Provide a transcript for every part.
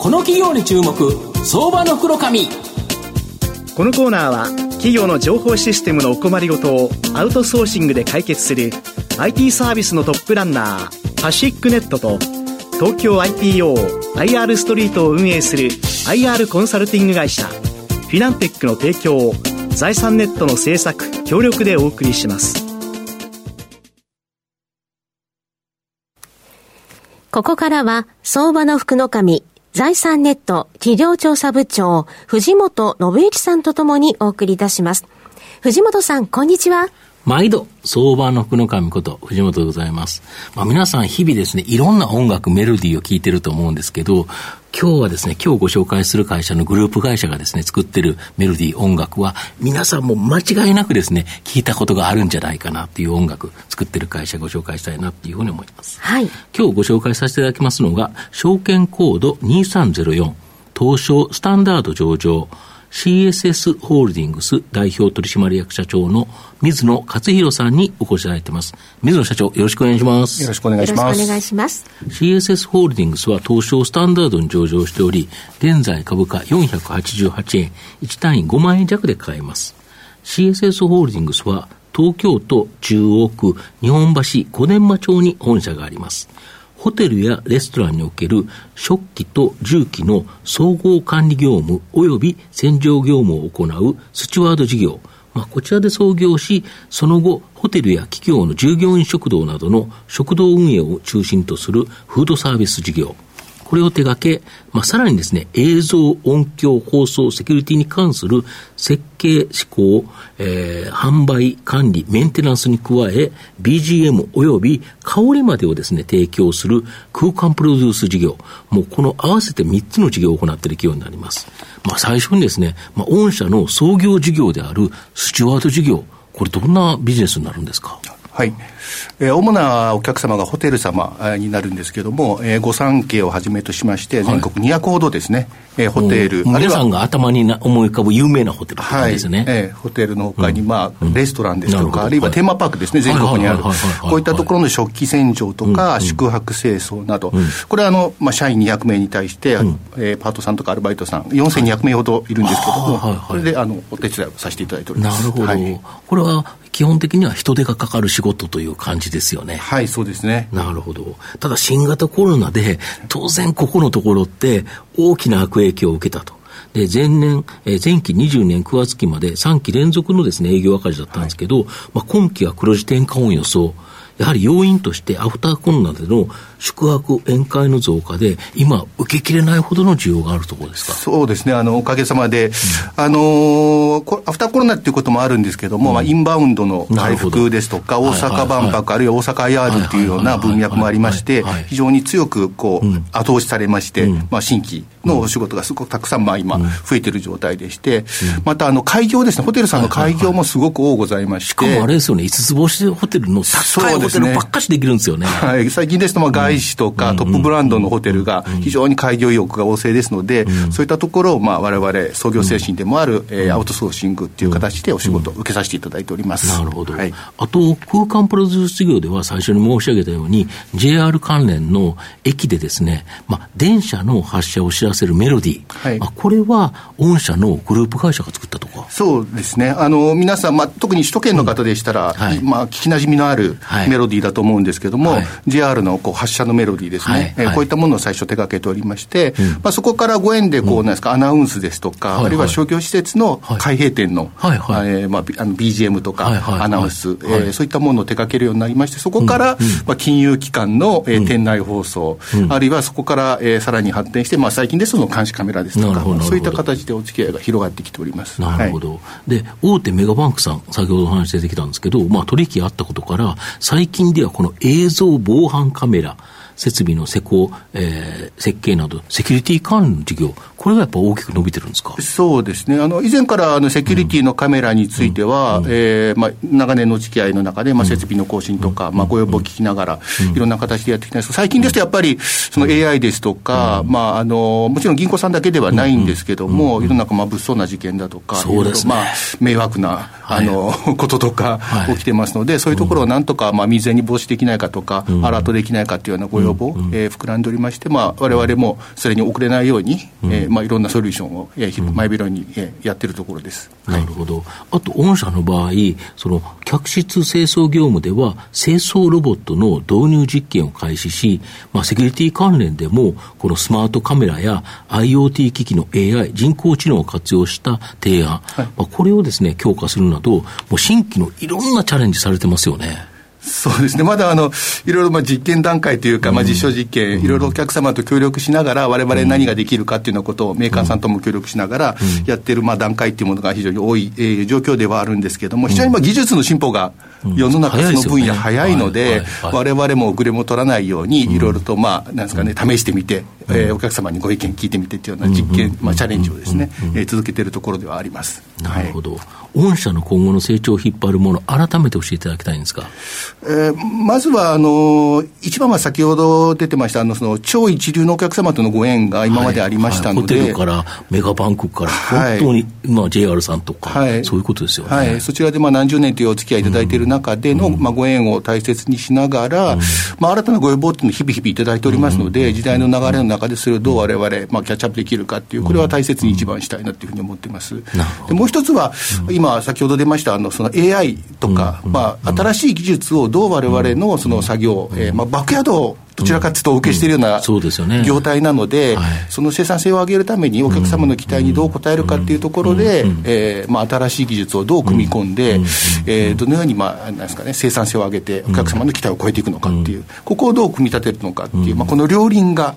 この企業に注目相場の袋紙このコーナーは企業の情報システムのお困りごとをアウトソーシングで解決する IT サービスのトップランナーパシックネットと東京 IPOIR ストリートを運営する IR コンサルティング会社フィナンテックの提供を財産ネットの制作協力でお送りします。ここからは相場の福の神財産ネット企業調査部長藤本信之さんとともにお送りいたします藤本さんこんにちは毎度、相場の福の神こと、藤本でございます。まあ、皆さん日々ですね、いろんな音楽、メロディーを聴いてると思うんですけど、今日はですね、今日ご紹介する会社のグループ会社がですね、作ってるメロディー、音楽は、皆さんも間違いなくですね、聞いたことがあるんじゃないかなっていう音楽、作ってる会社ご紹介したいなっていうふうに思います。はい。今日ご紹介させていただきますのが、証券コード2304、東証スタンダード上場、CSS ホールディングス代表取締役社長の水野勝弘さんにお越しいただいています。水野社長、よろしくお願いします。よろしくお願いします。よろしくお願いします。CSS ホールディングスは東証スタンダードに上場しており、現在株価488円、1単位5万円弱で買えます。CSS ホールディングスは東京都中央区日本橋小伝馬町に本社があります。ホテルやレストランにおける食器と重機の総合管理業務及び洗浄業務を行うスチュワード事業、まあ、こちらで創業し、その後、ホテルや企業の従業員食堂などの食堂運営を中心とするフードサービス事業、これを手掛け、まあ、さらにですね、映像、音響、放送、セキュリティに関する設計、施行、えー、販売、管理、メンテナンスに加え、BGM 及び香りまでをですね、提供する空間プロデュース事業。もうこの合わせて3つの事業を行っている企業になります。まあ、最初にですね、まあ、御社の創業事業であるスチュワード事業、これどんなビジネスになるんですか？はい。えー、主なお客様がホテル様になるんですけれども、えー、御三家をはじめとしまして、全国200ほどですね、えー、ホテル、皆さんが頭に思い浮かぶ有名なホテルですね。はい、えー、ホテルのほかに、まあ、レストランですとか、あるいはテーマパークですね、全国にある。こういったところの食器洗浄とか、宿泊清掃など、これはあの、まあ、社員200名に対して、えー、パートさんとかアルバイトさん、4200名ほどいるんですけども、これであのお手伝いをさせていただいております。なるほど。これは基本的には人手がかかる仕事という感じですよね。はい、そうですね。なるほど。ただ新型コロナで、当然ここのところって大きな悪影響を受けたと。で、前年、えー、前期20年9月期まで3期連続のですね、営業赤字だったんですけど、はい、まあ今期は黒字転換を予想。やはり要因としてアフターコロナでの宿泊宴会の増加で、今、受けきれないほどの需要があるところですか？そうですね、あのおかげさまで、うん、あのアフターコロナっていうこともあるんですけれども、うん、まあ、インバウンドの回復ですとか、大阪万博、あるいは大阪 IR っていうような文脈もありまして、非常に強くこう、うん、後押しされまして、まあ、新規のお仕事がすごくたくさん、まあ、今、増えてる状態でして、またあの開業ですね、ホテルさんの開業もすごく多ございまして、しかもあれですよね、5つ星ホテルの高いホテルばっかしできるんですよね。はい、最近ですと、まあ、外資とか、トップブランドのホテルが非常に開業意欲が旺盛ですので、そういったところを、まあ、われわれ創業精神でもある、えー、アウトソーシングっていう形でお仕事を受けさせていただいております。なるほど。はい、あと、空間プロデュース事業では最初に申し上げたように、JR 関連の駅でですね、まあ、電車の発車を知らせるメロディー、はい。まあ、これは御社のグループ会社が作ったとか？そうですね。あの、皆さん、まあ、特に首都圏の方でしたら、うん。はい、まあ、聞きなじみのあるメロディーだと思うんですけども、はい、JR のこう発車のメロディーですね、はい、えー、こういったものを最初手掛けておりまして、うん、まあ、そこからご縁でこう、なんですか、アナウンスですとか、はいはい、あるいは商業施設の開閉店の、はいはい。えーまあ、あの BGM とか、はいはい、アナウンス、はい、えー、そういったものを手掛けるようになりまして、そこから、うん、まあ、金融機関の、えー、店内放送、うん、あるいはそこから、えー、さらに発展して、まあ、最近ですと監視カメラですとか、そういった形でお付き合いが広がってきております。なるほど。はい、で、大手メガバンクさん、先ほどお話出てきたんですけど、まあ、取引あったことから、最近ではこの映像防犯カメラ、設備の施工、えー、設計など、セキュリティ関連の事業、これがやっぱ大きく伸びてるんですか？そうですね、あの以前からあのセキュリティのカメラについては、うん。うん、えー、まあ、長年の付き合いの中で、まあ、設備の更新とか、うん、まあ、ご要望を聞きながら、いろんな形でやってきたんです。けど、最近ですとやっぱり、その AI ですとか、まああの、もちろん銀行さんだけではないんですけども、世の中、まあ、物騒な事件だとか、そうですね、まあ、迷惑な、あの、はい、こととか起きてますので、そういうところをなんとか、まあ、未然に防止できないかとか、アラートできないかっていうようなご要要望、えー、膨らんでおりまして、まあ、われわれもそれに遅れないように、うん、えー、まあ、いろんなソリューションを、えー、前広に、えー、やってるところです。なるほど。あと、御社の場合、その、客室清掃業務では、清掃ロボットの導入実験を開始し、まあ、セキュリティ関連でも、このスマートカメラや IoT 機器の AI、人工知能を活用した提案、はい、まあ、これをですね、強化するなど、もう新規のいろんなチャレンジされてますよね。そうですね、まだあのいろいろまあ実験段階というか、まあ、実証実験、いろいろお客様と協力しながら、われわれ何ができるかっていうようなことを、メーカーさんとも協力しながらやってるまあ段階っていうものが非常に多い、えー、状況ではあるんですけれども、非常にまあ技術の進歩が世の中その分野早いので、われわれも遅れも取らないように、いろいろとまあ、なんですかね、試してみて、えー、お客様にご意見聞いてみてっていうような実験、まあ、チャレンジをですね、えー、続けているところではあります。なるほど。御社の今後の成長を引っ張るもの、改めて教えていただきたいんですか？えー、まずは、あの、一番は先ほど出てました、あの、その、超一流のお客様とのご縁が今までありましたので。はいはい、ホテルから、メガバンクから、本当に、まあ、JR さんとか、はい、そういうことですよね。はい。そちらで、まあ、何十年というお付き合いいただいている中での、うん、まあ、ご縁を大切にしながら、うん、まあ、新たなご要望っていうのを日々日々いただいておりますので、時代の流れの中でそれをどう我々、まあ、キャッチアップできるかっていう、これは大切に一番したいなというふうに思っています。でもう一つは、今、先ほど出ましたあのその AI とか、まあ、新しい技術をどうわれわれのその作業、えーまあ、バックヤードどちらかというとお受けしているような業態なので、その生産性を上げるために、お客様の期待にどう応えるかっていうところで、えまあ、新しい技術をどう組み込んで、えどのように、まあ、なんですかね、生産性を上げて、お客様の期待を超えていくのかっていう、ここをどう組み立てるのかっていう、まあ、この両輪が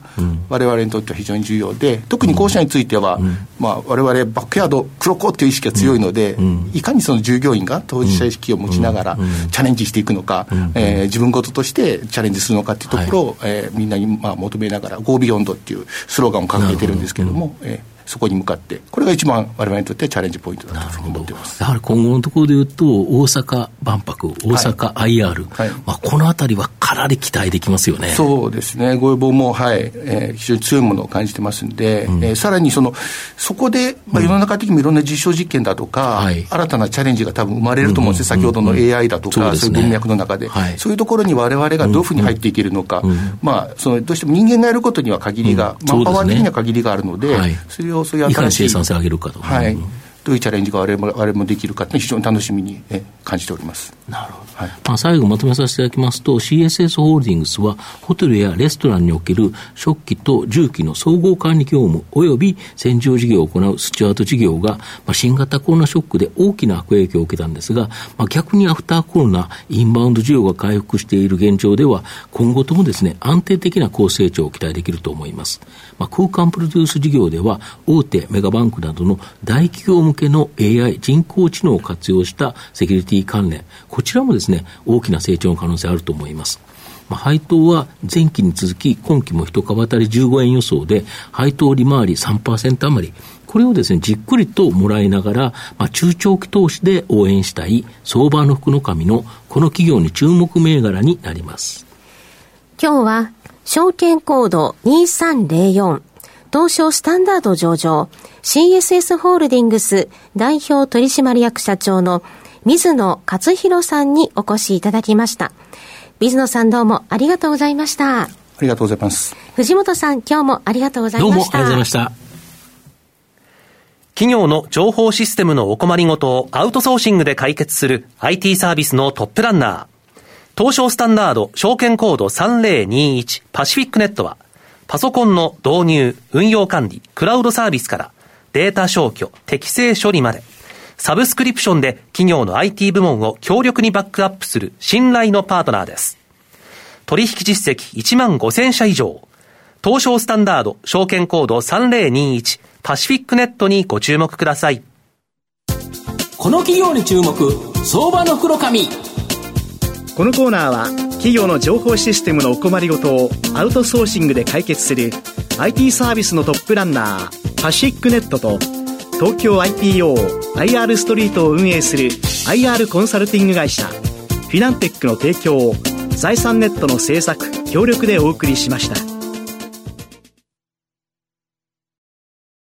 われわれにとっては非常に重要で、特に後者については、われわれバックヤード、黒子っていう意識が強いので、いかにその従業員が当事者意識を持ちながら、チャレンジしていくのか、え自分事としてチャレンジするのかっていうところを、えみんなにまあ求めながら、Go Beyond っていうスローガンを掲げてるんですけれども、えーそこに向かって、これが一番われわれにとってチャレンジポイントだと思ってます。やはり今後のところでいうと、大阪万博、大阪 IR、はい。はい、まあ、このあたりはかなり期待できますよね。そうですね、ご要望も、はい。えー、非常に強いものを感じてますんで、うん、えー、さらにそのそこで、まあ、世の中的にもいろんな実証実験だとか、うん、新たなチャレンジが多分生まれると思うんですよ、先ほどの AI だとか、そう、ね,、いう文脈の中で、はい、そういうところにわれわれがどういうふうに入っていけるのか、うんうん、まあ、そのどうしても人間がやることには限りが、マンパワー的には限りがあるので、はい、それをそういう新しい産性を上げるかと。はい。どういうチャレンジが我々も我々もできるかというの非常に楽しみに、え感じております。なるほど。はい、まあ、最後まとめさせていただきますと、CSS ホールディングスは、ホテルやレストランにおける食器と重機の総合管理業務及び洗浄事業を行うスチュワート事業が、まあ、新型コロナショックで大きな悪影響を受けたんですが、まあ、逆にアフターコロナ、インバウンド需要が回復している現状では、今後ともですね、安定的な高成長を期待できると思います。まあ、空間プロデュース事業では、大手メガバンクなどの大企業向向けの AI、人工知能を活用したセキュリティ関連、こちらもですね、大きな成長の可能性あると思います。まあ、配当は前期に続き、今期も一株当たり15円予想で、配当利回り3%余り、これをですね、じっくりともらいながら、まあ、中長期投資で応援したい相場の福の神のこの企業に注目銘柄になります。今日は、証券コード2304、東証スタンダード上場、CSS ホールディングス代表取締役社長の水野勝弘さんにお越しいただきました。水野さんどうもありがとうございました。ありがとうございます。藤本さん今日もありがとうございました。どうもありがとうございました。企業の情報システムのお困りごとをアウトソーシングで解決する IT サービスのトップランナー。東証スタンダード証券コード3021パシフィックネットはパソコンの導入、運用管理、クラウドサービスからデータ消去、適正処理までサブスクリプションで企業の IT 部門を強力にバックアップする信頼のパートナーです。取引実績1万5000社以上。東証スタンダード証券コード3021パシフィックネットにご注目ください。この企業に注目、相場の袋紙。このコーナーは企業の情報システムのお困りごとをアウトソーシングで解決する IT サービスのトップランナーパシックネットと東京 IPO IR ストリートを運営する IR コンサルティング会社フィナンテックの提供を財産ネットの制作協力でお送りしました。